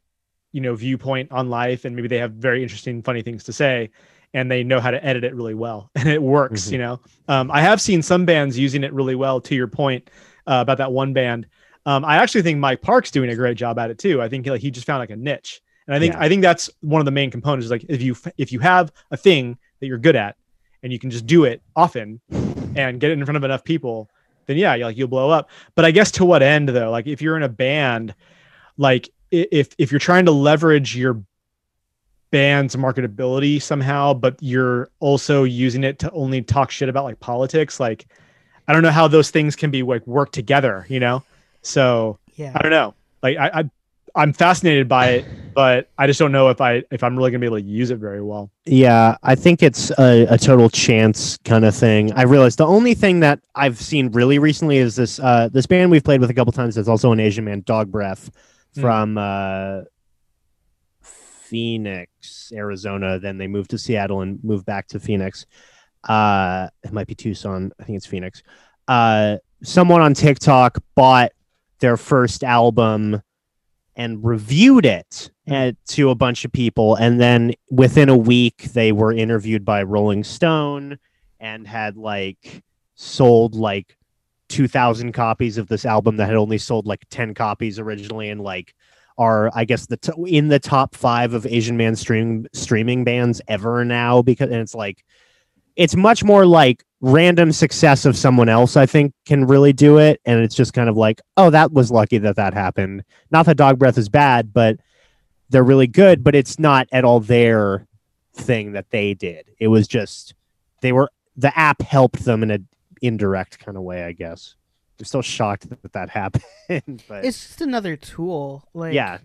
you know viewpoint on life and maybe they have very interesting funny things to say and they know how to edit it really well (laughs) and it works mm-hmm. you know um, i have seen some bands using it really well to your point uh, about that one band um, i actually think mike park's doing a great job at it too i think like he just found like a niche and i think yeah. i think that's one of the main components is like if you if you have a thing that you're good at and you can just do it often and get it in front of enough people, then yeah, like you'll blow up. But I guess to what end though? Like if you're in a band, like if if you're trying to leverage your band's marketability somehow, but you're also using it to only talk shit about like politics, like I don't know how those things can be like work together, you know? So yeah, I don't know. Like I, I I'm fascinated by it, but I just don't know if I if I'm really gonna be able to use it very well. Yeah, I think it's a, a total chance kind of thing. I realized the only thing that I've seen really recently is this uh, this band we've played with a couple times. That's also an Asian man, Dog Breath, hmm. from mm. uh, Phoenix, Arizona. Then they moved to Seattle and moved back to Phoenix. Uh, it might be Tucson. I think it's Phoenix. Uh, someone on TikTok bought their first album and reviewed it hmm. at, to a bunch of people. And then within a week, they were interviewed by Rolling Stone and had like sold like 2,000 copies of this album that had only sold like 10 copies originally. And like, are I guess the t- in the top five of Asian man stream streaming bands ever now because and it's like it's much more like random success of someone else i think can really do it. And it's just kind of like oh that was lucky that that happened. Not that dog breath is bad but they're really good but it's not at all their thing that they did. It was just they were the app helped them in an indirect kind of way i guess. I'm still shocked that (laughs) that happened but it's just another tool like yeah.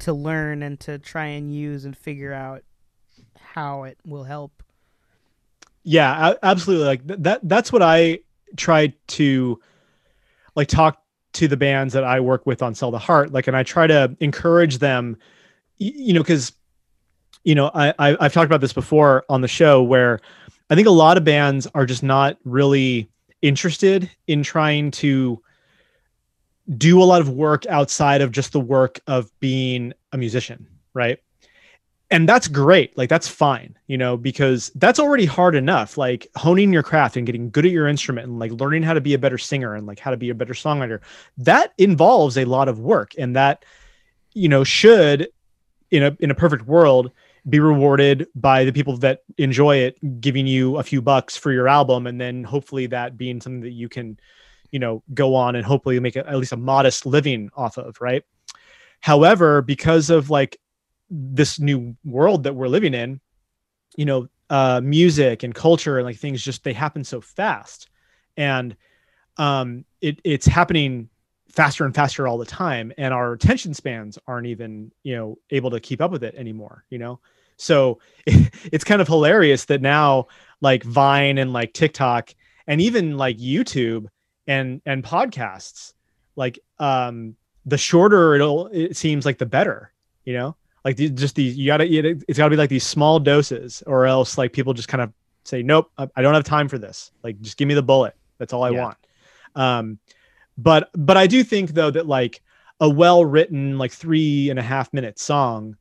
to learn and to try and use and figure out how it will help yeah absolutely. Like that that's what i try to like talk to the bands that i work with on sell the heart like and i try to encourage them you know because you know I, I i've talked about this before on the show where i think a lot of bands are just not really interested in trying to do a lot of work outside of just the work of being a musician right and that's great like that's fine you know because that's already hard enough like honing your craft and getting good at your instrument and like learning how to be a better singer and like how to be a better songwriter that involves a lot of work and that you know should in a in a perfect world be rewarded by the people that enjoy it giving you a few bucks for your album and then hopefully that being something that you can you know go on and hopefully make a, at least a modest living off of right? However because of like this new world that we're living in you know uh music and culture and like things just they happen so fast. And um it it's happening faster and faster all the time. And our attention spans aren't even you know able to keep up with it anymore you know? So it, (laughs) it's kind of hilarious that now like vine and like tiktok and even like youtube and and podcasts like um the shorter it'll it seems like the better you know like the, just these you gotta eat it, it's gotta be like these small doses or else like people just kind of say nope i don't have time for this. Like just give me the bullet. That's all i yeah. want. Um but but i do think though that like a well written like three and a half minute song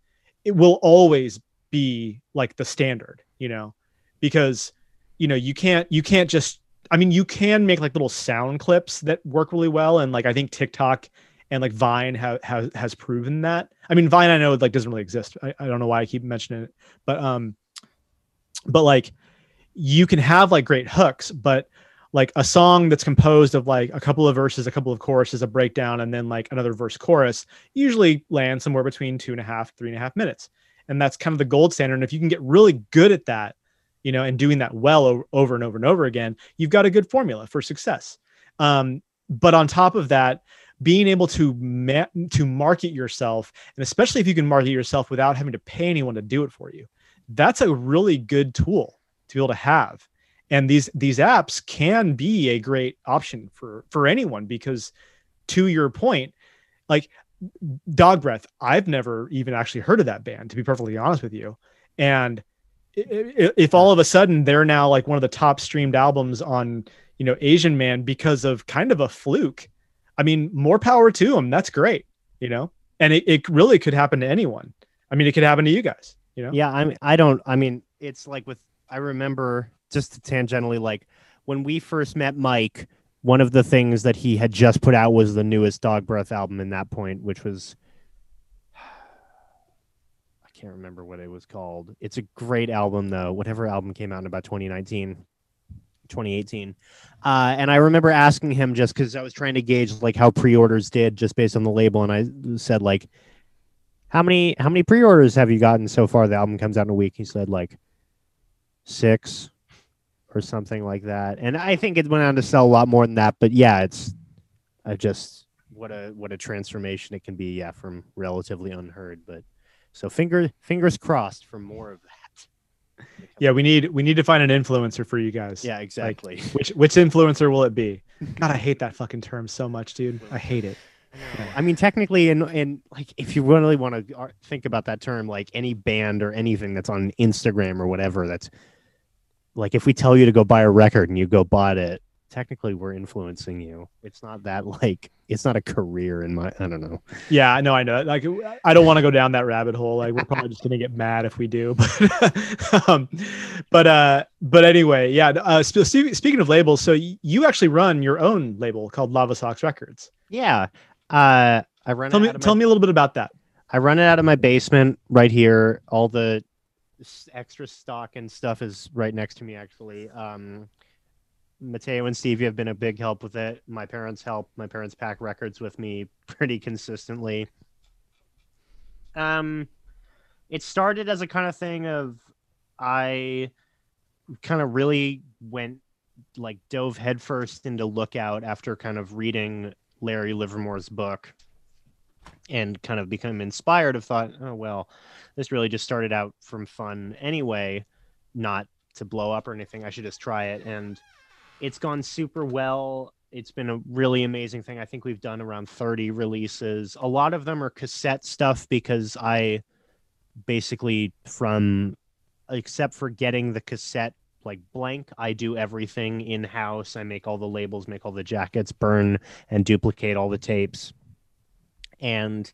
it will always be like the standard you know? Because you know you can't you can't just i mean you can make like little sound clips that work really well. And like i think tiktok and like Vine ha- ha- has proven that. I mean, Vine I know like doesn't really exist. I, I don't know why I keep mentioning it, but um, but like you can have like great hooks, but like a song that's composed of like a couple of verses, a couple of choruses, a breakdown, and then like another verse chorus usually land somewhere between two and a half, three and a half minutes. And that's kind of the gold standard. And if you can get really good at that, you know, and doing that well over and over and over again, you've got a good formula for success. Um, but on top of that, being able to ma- to market yourself, and especially if you can market yourself without having to pay anyone to do it for you, that's a really good tool to be able to have. And these these apps can be a great option for for anyone because, to your point, like Dog Breath, I've never even actually heard of that band to be perfectly honest with you, and if all of a sudden they're now like one of the top streamed albums on you know asian man because of kind of a fluke i mean more power to them that's great you know? And it, it really could happen to anyone. I mean it could happen to you guys you know? Yeah i mean i don't i mean it's like with i remember just tangentially like when we first met mike one of the things that he had just put out was the newest dog breath album in that point which was (sighs) I can't remember what it was called. It's a great album though. Whatever album came out in about 2019, 2018. Uh, and I remember asking him just because I was trying to gauge like how pre-orders did just based on the label, and I said like, how many how many pre-orders have you gotten so far? The album comes out in a week. He said like six or something like that. And I think it went on to sell a lot more than that. But yeah, it's I just what a what a transformation it can be. Yeah, from relatively unheard, but so finger fingers crossed for more of that. Yeah, we need we need to find an influencer for you guys. Yeah, exactly. Like, which which influencer will it be? (laughs) God, I hate that fucking term so much, dude. I hate it. I mean, technically, and and like, if you really want to think about that term, like any band or anything that's on Instagram or whatever, that's like if we tell you to go buy a record and you go buy it, technically we're influencing you. It's not that (laughs) like it's not a career in my I don't know. Yeah, no, I know. Like I don't want to go down that rabbit hole. Like we're probably just gonna get mad if we do. (laughs) But um, but uh, but anyway, yeah. Uh, sp- speaking of labels, so you actually run your own label called Lavasocks Records. Yeah. Uh, I run. Tell me, my, tell me a little bit about that. I run it out of my basement right here. All the extra stock and stuff is right next to me actually. Um, Mateo and Stevie have been a big help with it. My parents help. My parents pack records with me pretty consistently. Um, it started as a kind of thing of I kind of really went like dove headfirst into Lookout after kind of reading Larry Livermore's book and kind of become inspired of thought, oh well, this really just started out from fun anyway, not to blow up or anything. I should just try it and it's gone super well. It's been a really amazing thing. I think we've done around 30 releases. A lot of them are cassette stuff because I basically from except for getting the cassette like blank, I do everything in house. I make all the labels, make all the jackets, burn and duplicate all the tapes. And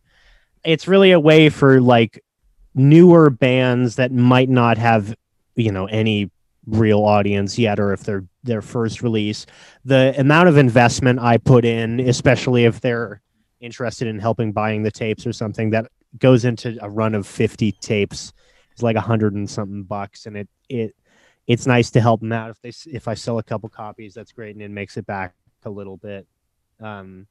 it's really a way for like newer bands that might not have, you know, any real audience yet or if they're their first release. The amount of investment i put in especially if they're interested in helping buying the tapes or something that goes into a run of 50 tapes. It's like a hundred and something bucks and it it it's nice to help them out. If they if i sell a couple copies that's great and it makes it back a little bit. Um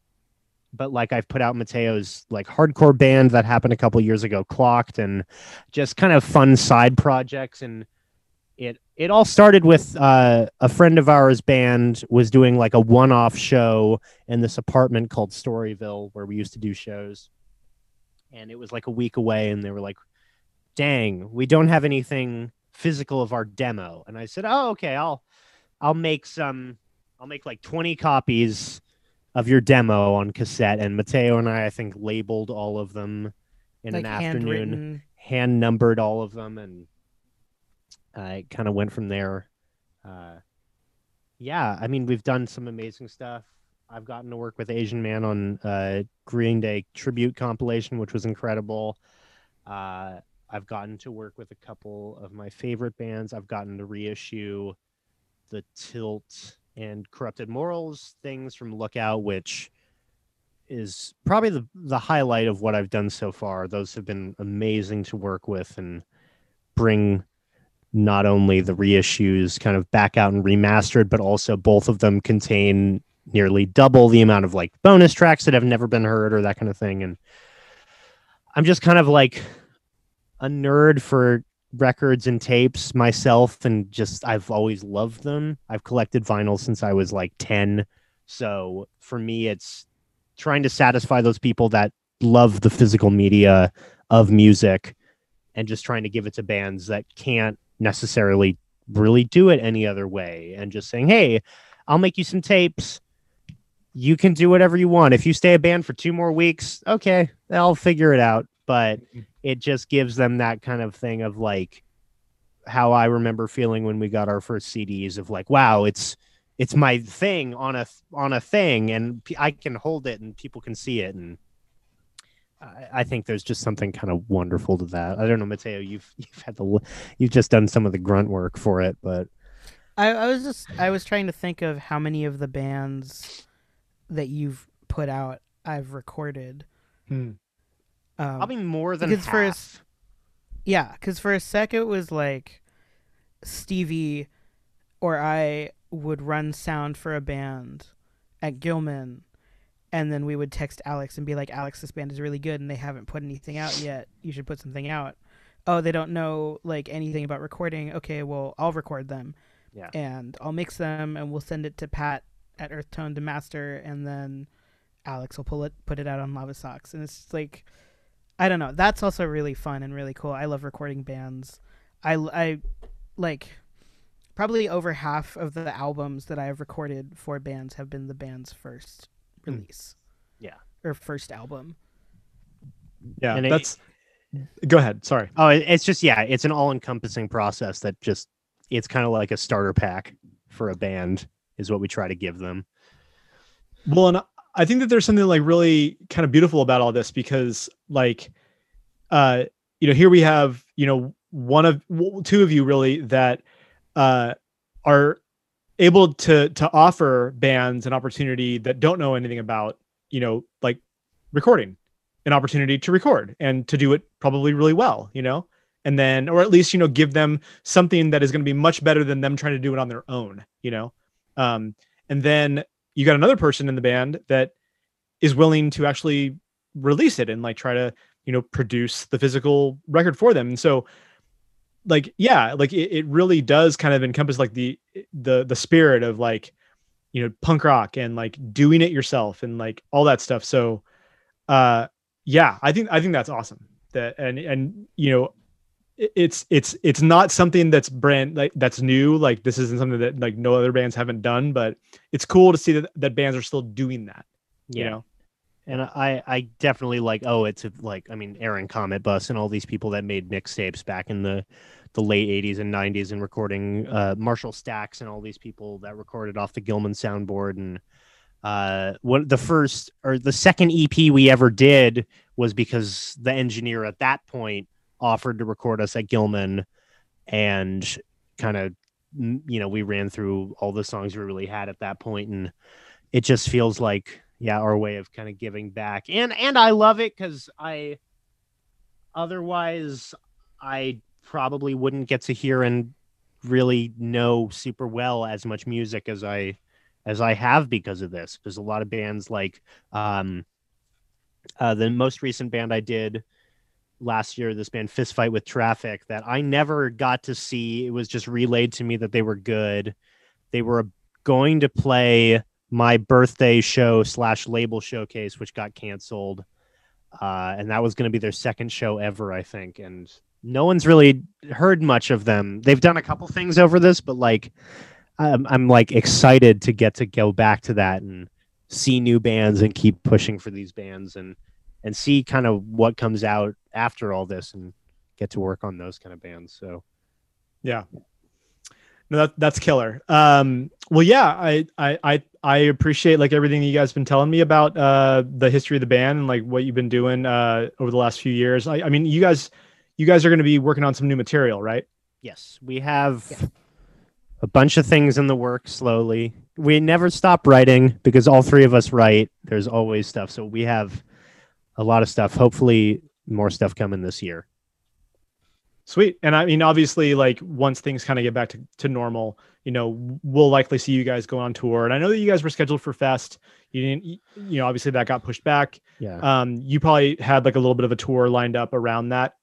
but like I've put out Mateo's like hardcore band that happened a couple years ago, clocked, and just kind of fun side projects. And it it all started with uh, a friend of ours band was doing like a one-off show in this apartment called storyville where we used to do shows. And it was like a week away and they were like dang we don't have anything physical of our demo. And i said oh okay i'll i'll make some i'll make like 20 copies of your demo on cassette. And mateo and i i think labeled all of them in like an afternoon hand numbered all of them and I kind of went from there. Uh, yeah, I mean, we've done some amazing stuff. I've gotten to work with Asian Man on uh, Green Day tribute compilation, which was incredible. Uh, I've gotten to work with a couple of my favorite bands. I've gotten to reissue the Tilt and Corrupted Morals things from Lookout, which is probably the the highlight of what I've done so far. Those have been amazing to work with and bring not only the reissues kind of back out and remastered, but also both of them contain nearly double the amount of like bonus tracks that have never been heard or that kind of thing. And I'm just kind of like a nerd for records and tapes myself and just I've always loved them. I've collected vinyl since I was like 10. So for me it's trying to satisfy those people that love the physical media of music and just trying to give it to bands that can't necessarily really do it any other way and just saying, "Hey, I'll make you some tapes. You can do whatever you want. If you stay a band for two more weeks, okay, I'll figure it out." But it just gives them that kind of thing of like how I remember feeling when we got our first CDs of like, wow, it's it's my thing on a on a thing, and I can hold it and people can see it, and I, I think there's just something kind of wonderful to that. I don't know, Mateo, you've (laughs) you've had the you've just done some of the grunt work for it, but I, I was just I was trying to think of how many of the bands that you've put out I've recorded. Hmm. Um, probably more than because half. for a s- Yeah, because for a sec it was like Stevie or I would run sound for a band at Gilman, and then we would text Alex and be like, "Alex, this band is really good, and they haven't put anything out yet. You should put something out." Oh, they don't know like anything about recording. Okay, well, I'll record them, Yeah. and I'll mix them, and we'll send it to Pat at Earth Tone to master, and then Alex will pull it, put it out on Lavasocks, and it's like. I don't know. That's also really fun and really cool. I love recording bands. I, I like probably over half of the albums that I have recorded for bands have been the band's first. Release. Yeah. Or first album. Yeah, And it- that's. Go ahead. Sorry. Oh, it's just yeah, it's an all-encompassing process that just it's kind of like a starter pack for a band is what we try to give them. Well, and I think that there's something like really kind of beautiful about all this because, like, uh, you know, here we have, you know, one of w- two of you really that uh, are able to to offer bands an opportunity that don't know anything about, you know, like recording, an opportunity to record and to do it probably really well, you know, and then or at least you know give them something that is going to be much better than them trying to do it on their own, you know, um, and then you got another person in the band that is willing to actually release it and like try to you know produce the physical record for them. And so like yeah like it, it really does kind of encompass like the the the spirit of like you know punk rock and like doing it yourself and like all that stuff. So uh yeah i think i think that's awesome that and and you know it's it's it's not something that's brand like that's new like this isn't something that like no other bands haven't done but it's cool to see that that bands are still doing that you know And I, I definitely like owe it to like I mean Aaron Cometbus and all these people that made mixtapes back in the the late 80s and 90s and recording uh, Marshall Stacks and all these people that recorded off the Gilman soundboard. And uh what the first or the second EP we ever did was because the engineer at that point offered to record us at Gilman and kind of you know we ran through all the songs we really had at that point. And it just feels like yeah our way of kind of giving back. And and i love it because i otherwise i probably wouldn't get to hear and really know super well as much music as i as i have because of this. There's a lot of bands like um uh the most recent band i did last year this band fist fight with traffic that i never got to see. It was just relayed to me that they were good. They were going to play my birthday show slash label showcase, which got canceled. Uh, and that was going to be their second show ever, I think. And no one's really heard much of them. They've done a couple things over this, but like, I'm, I'm like excited to get to go back to that and see new bands and keep pushing for these bands and and see kind of what comes out after all this and get to work on those kind of bands. So Yeah. No, that, that's killer. Um, well, yeah, I, I, I, I appreciate like everything you guys been telling me about uh, the history of the band and like what you've been doing uh, over the last few years. I, I mean, you guys, you guys are going to be working on some new material, right? Yes, we have a bunch of things in the works slowly. We never stop writing because all three of us write. There's always stuff. So we have a lot of stuff. Hopefully, more stuff coming this year. Sweet. And I mean, obviously, like once things kind of get back to, to normal, you know, we'll likely see you guys go on tour. And I know that you guys were scheduled for Fest. You didn't, you know, obviously that got pushed back. Yeah. Um, you probably had like a little bit of a tour lined up around that.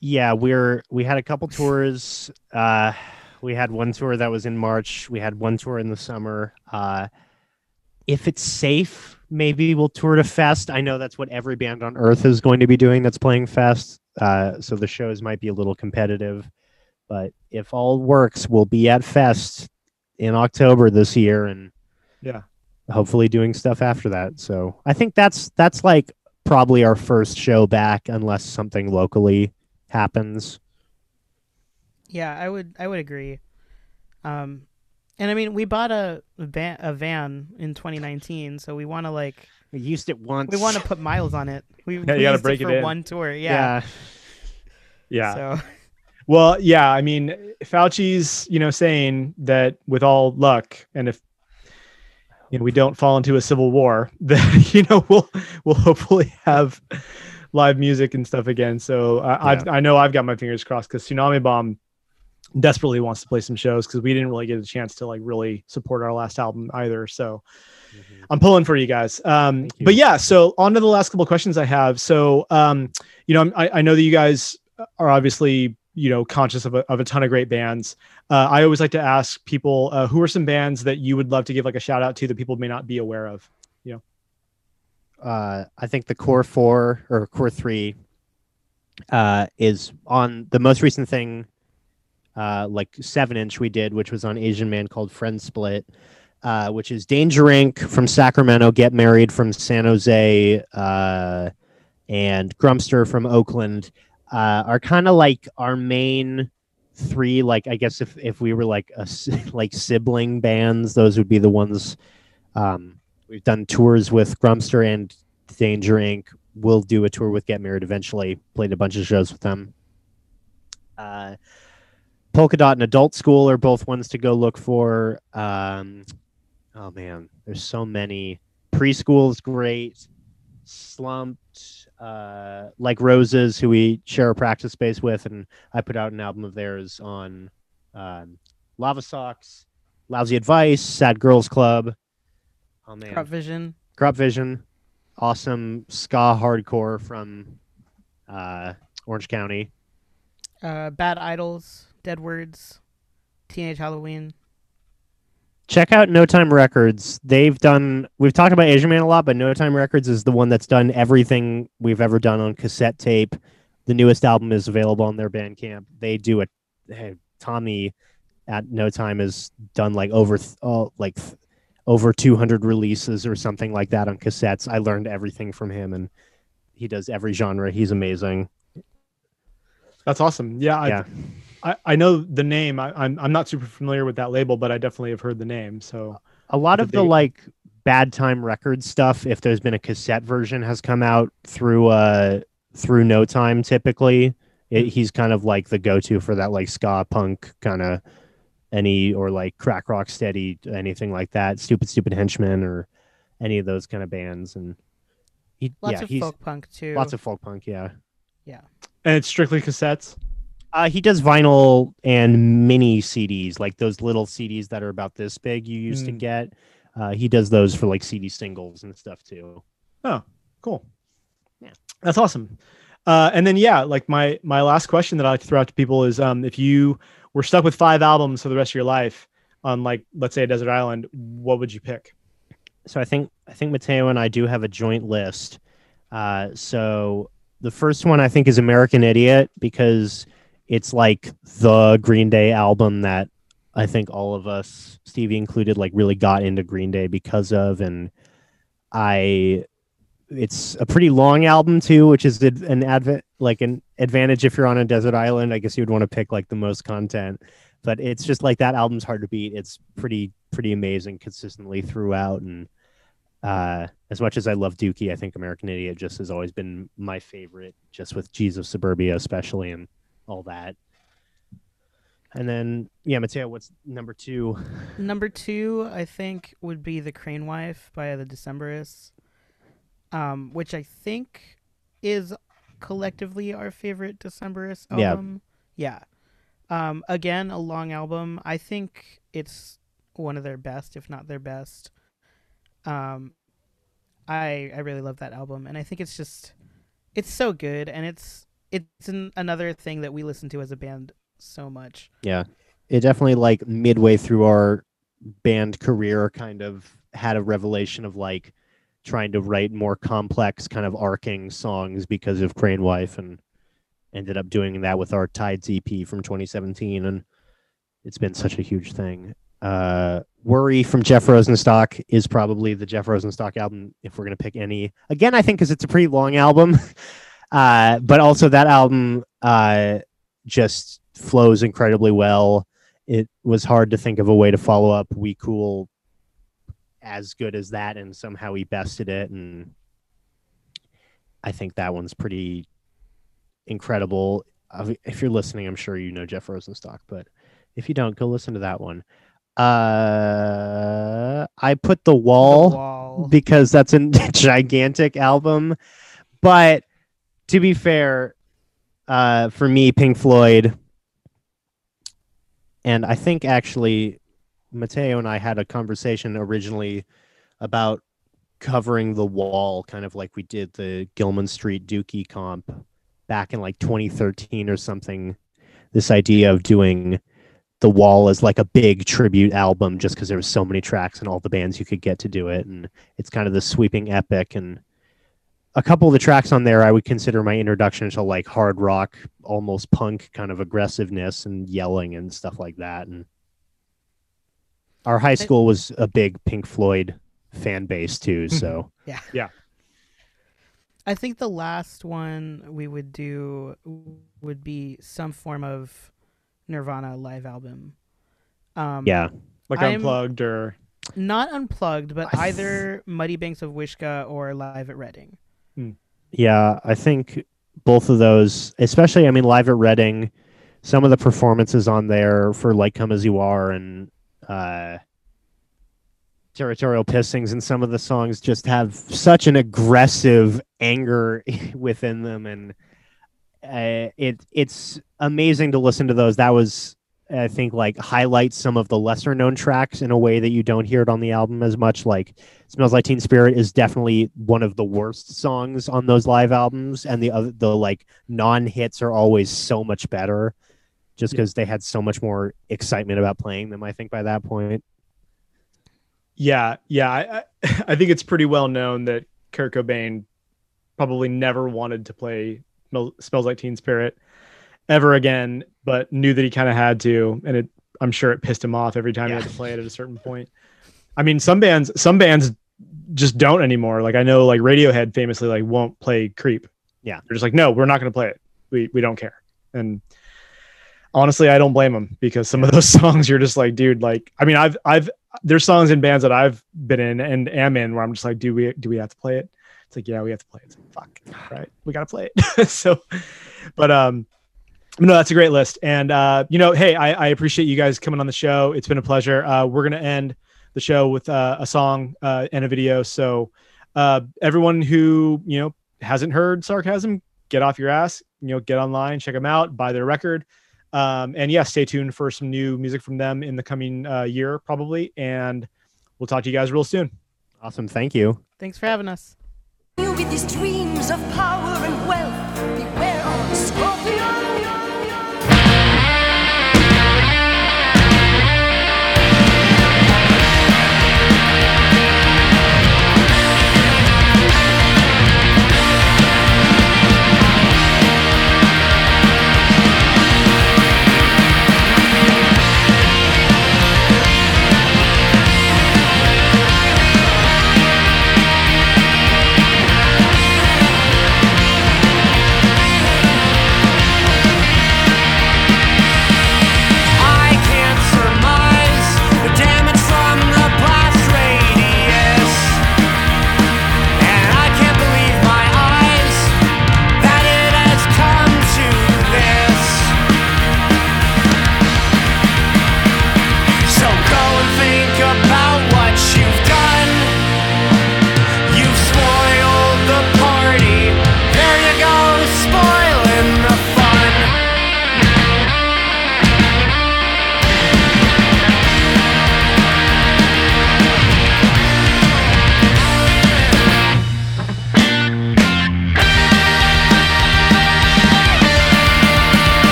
yeah we're we had a couple tours uh we had one tour that was in march we had one tour in the summer uh if it's safe maybe we'll tour to fest i know that's what every band on earth is going to be doing that's playing fest uh so the shows might be a little competitive but if all works we'll be at fest in october this year and Yeah. hopefully doing stuff after that so i think that's that's like probably our first show back unless something locally happens. Yeah, I would I would agree. Um, and I mean, we bought a van, a van in 2019, so we want to like We used it once. we want to put miles on it. We, you we gotta used break it for in. one tour. Yeah. yeah. (laughs) Yeah. So (laughs) Well, yeah, I mean, Fauci's, you know, saying that with all luck, and if you know we don't fall into a civil war, (laughs) that you know we'll we'll hopefully have live music and stuff again. So I I've, I know I've got my fingers crossed because Tsunami Bomb desperately wants to play some shows because we didn't really get a chance to like really support our last album either. So I'm pulling for you guys. Um, you. but yeah, so on to the last couple of questions I have. So, um, you know, I, I know that you guys are obviously, you know, conscious of a, of a ton of great bands. Uh, I always like to ask people uh, who are some bands that you would love to give like a shout out to that people may not be aware of. You know uh, I think the core four or core three uh, is on the most recent thing, uh, like seven inch we did, which was on Asian Man called Friend Split, uh, which is Danger Inc. from Sacramento, Get Married from San Jose, uh, and Grumpster from Oakland uh, are kind of like our main three. Like I guess if if we were like a (laughs) like sibling bands, those would be the ones. Um, we've done tours with Grumpster and Danger Inc. We'll do a tour with Get Married eventually. Played a bunch of shows with them. Polka Dot and Adult School are both ones to go look for. Um, oh man, there's so many. Preschool is great. Slumped, uh, like Roses, who we share a practice space with, and I put out an album of theirs on um, Lavasocks, Lousy Advice, Sad Girls Club. Oh man, Crop Vision. Crop Vision, awesome ska hardcore from uh, Orange County. Uh, Bad Idols. Dead Words. Teenage Halloween. Check out No Time Records. They've done. We've talked about Asian Man a lot, but No Time Records is the one that's done everything we've ever done on cassette tape. The newest album is available on their Bandcamp. They do it. Hey, Tommy at No Time has done like over th- oh, like th- over 200 releases or something like that on cassettes. I learned everything from him, and he does every genre. He's amazing. That's awesome. Yeah. Yeah. I, I I know the name. I, I'm, I'm not super familiar with that label, but I definitely have heard the name. So a lot But of the they- like bad time record stuff if there's been a cassette version has come out through uh through no time typically it, he's kind of like the go-to for that like ska punk kind of any or like crack rock steady anything like that stupid stupid henchmen or any of those kind of bands and he, Lots yeah of he's folk punk too. lots of folk punk yeah. yeah and it's strictly cassettes. Uh, he does vinyl and mini CDs, like those little CDs that are about this big you used to Mm. get. Uh, he does those for like CD singles and stuff too. Oh, cool. Yeah. That's awesome. Uh, and then yeah, like my my last question that I like to throw out to people is um if you were stuck with five albums for the rest of your life on like let's say a desert island, what would you pick? So I think I think Mateo and I do have a joint list. Uh, so the first one I think is American Idiot because it's like the Green Day album that I think all of us, Stevie included, like really got into Green Day because of, and I. It's a pretty long album too, which is an advent like an advantage if you're on a desert island. I guess you'd want to pick like the most content, but it's just like that album's hard to beat. It's pretty pretty amazing consistently throughout, and uh, as much as I love Dookie, I think American Idiot just has always been my favorite, just with Jesus Suburbia especially and all that. And then yeah, Mateo, what's number two? Number two, I think, would be The Crane Wife by the Decemberists, um, which I think is collectively our favorite Decemberist Yeah. album. Yeah. Um, again, a long album. I think it's one of their best, if not their best. Um, I I really love that album, and I think it's just it's so good, and it's it's an, another thing that we listen to as a band so much. Yeah. It definitely like midway through our band career kind of had a revelation of like trying to write more complex kind of arcing songs because of Crane Wife and ended up doing that with our Tides EP from 2017 and it's been such a huge thing. Uh Worry from Jeff Rosenstock is probably the Jeff Rosenstock album if we're going to pick any. Again, I think cuz it's a pretty long album. (laughs) uh but also that album uh just flows incredibly well. It was hard to think of a way to follow up We Cool as good as that, and somehow he bested it. And I think that one's pretty incredible. If you're listening, I'm sure you know Jeff Rosenstock, but if you don't, go listen to that one. Uh, I put the The wall Wall. because that's a (laughs) gigantic album. But to be fair, uh, for me, Pink Floyd, and I think actually Mateo and I had a conversation originally about covering the wall, kind of like we did the Gilman Street Dookie comp back in like 2013 or something. This idea of doing the wall as like a big tribute album just because there was so many tracks and all the bands you could get to do it and it's kind of the sweeping epic and a couple of the tracks on there I would consider my introduction to like hard rock, almost punk kind of aggressiveness and yelling and stuff like that. And our high school was a big Pink Floyd fan base too. So (laughs) yeah, yeah. I think the last one we would do would be some form of Nirvana live album. Um, yeah, Like I'm- unplugged or not unplugged, but either Muddy Banks of Wishkah or Live at Reading. Yeah, I think both of those, especially I mean live at Reading, some of the performances on there for like Come As You Are and uh territorial pissings and some of the songs just have such an aggressive anger (laughs) within them. And uh, it it's amazing to listen to those. That was i think like highlights some of the lesser known tracks in a way that you don't hear it on the album as much. Like smells like teen spirit is definitely one of the worst songs on those live albums and the other the like non hits are always so much better just because they had so much more excitement about playing them i think by that point Yeah, yeah. I, I, (laughs) think it's pretty well known that Kurt Cobain probably never wanted to play Smells Like Teen Spirit ever again, but knew that he kind of had to, and it. I'm sure it pissed him off every time Yeah. he had to play it at a certain point. I mean, some bands, some bands just don't anymore. Like I know, like Radiohead famously like won't play Creep. Yeah. they're just like, no, we're not going to play it. We we don't care. And honestly, I don't blame them because some of those (laughs) songs you're just like, dude, like, I mean, I've I've there's songs in bands that I've been in and am in where I'm just like, do we do we have to play it? It's like, yeah, we have to play it. It's like, Fuck, right? We gotta play it. (laughs) so, but um, no, that's a great list. And uh, you know, hey, I, I appreciate you guys coming on the show. It's been a pleasure. Uh, we're gonna end the show with uh, a song uh, and a video. So, uh, everyone who you know hasn't heard Sarchasm, get off your ass. You know, get online, check them out, buy their record. Um, and yeah, stay tuned for some new music from them in the coming uh, year, probably. And we'll talk to you guys real soon. awesome thank you Thanks for having us.